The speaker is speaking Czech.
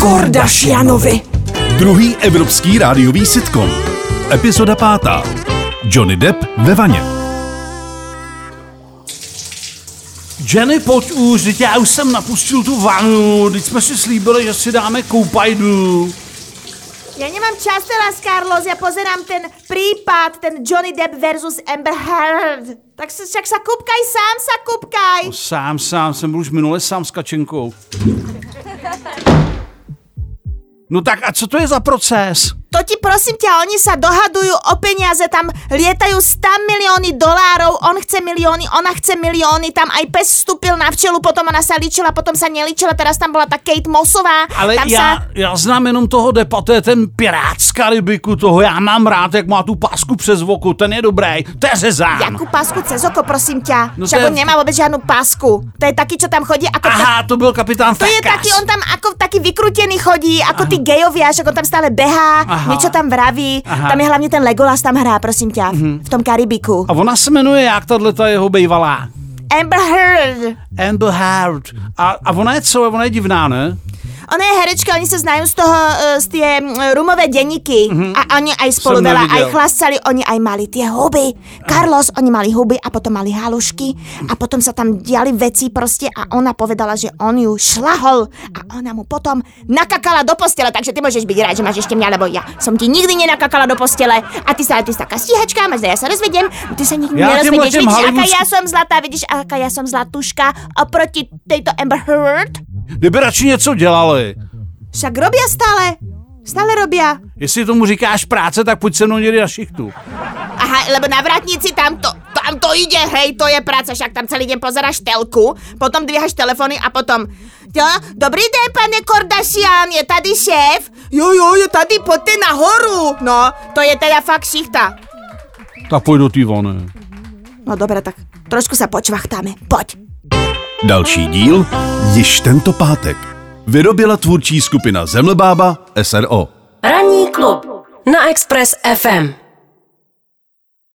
Kordashianovi. Druhý evropský rádiový sitcom. Epizoda pátá. Johnny Depp ve vaně. Jenny, pojď už, teď já už jsem napustil tu vanu, teď jsme si slíbili, že si dáme koupajdu. Ja nemám čas teraz, Carlos, ja pozerám ten prípad, ten Johnny Depp versus Amber Heard. Tak sa, však sa kúpkaj, sám sa kúpkaj. Sám, sám, jsem byl už minule sám s kačenkou. No tak a co to je za proces? To ti prosím ťa, oni sa dohadujú o peniaze, tam lietajú 100 milióny dolárov, on chce milióny, ona chce milióny, tam aj pes vstúpil na včelu, potom ona sa líčila, potom sa nelíčila, teraz tam bola tá Kate Mossová. Ale tam já, sa... já znám jenom toho Depa, to je ten pirát z Karibiku, toho já mám rád, jak má tu pásku přes voku, ten je dobrý, to je Zezán. Jakú pásku cez oko, prosím ťa. No Však je- on nemá vôbec žiadnu pásku. To je taký, čo tam chodí ako... Aha, to byl kapitán To je Fekas. taký, on tam ako taký vykrutený chodí, ako tí gejovia, že on tam stále behá, Aha. Niečo tam vraví. Aha. Tam je hlavne ten Legolas tam hrá, prosím ťa, v tom Karibiku. A ona se jmenuje jak tahle ta jeho bejvalá? Amber Heard. Amber Heard. A, a ona je co? Ona je divná, ne? Ona je herečka, oni sa znajú z toho, uh, z tie mm, rumové denníky. A oni aj spolu Som veľa, nevidel. aj chlastali, oni aj mali tie huby. Carlos, oni mali huby a potom mali halušky a potom sa tam diali veci proste a ona povedala, že on ju šlahol a ona mu potom nakakala do postele, takže ty môžeš byť rád, že máš ešte mňa, lebo ja som ti nikdy nenakakala do postele a ty sa, ty si taká stíhačka, máš ja sa rozvediem, ty sa nikdy Ja nerozvedieš, vidíš, aká ja som zlatá, vidíš, aká ja som zlatuška oproti tejto Amber Heard. Kdyby radši něco dělali. Však robia stále. Stále robia. Jestli tomu říkáš práce, tak pojď se mnou někdy na šichtu. Aha, lebo na vrátnici tam to, tam to ide, hej, to je práca, však tam celý deň pozeráš telku, potom dvíhaš telefony a potom... Jo, dobrý den, pane Kordasian, je tady šéf? Jo, jo, je tady, poďte nahoru. No, to je teda fakt šichta. Tak pojď do té vany. No dobre, tak trošku sa počvachtáme, poď. Další díl již tento pátek. Vyrobila tvůrčí skupina Zemlebába SRO. Ranní klub na Express FM.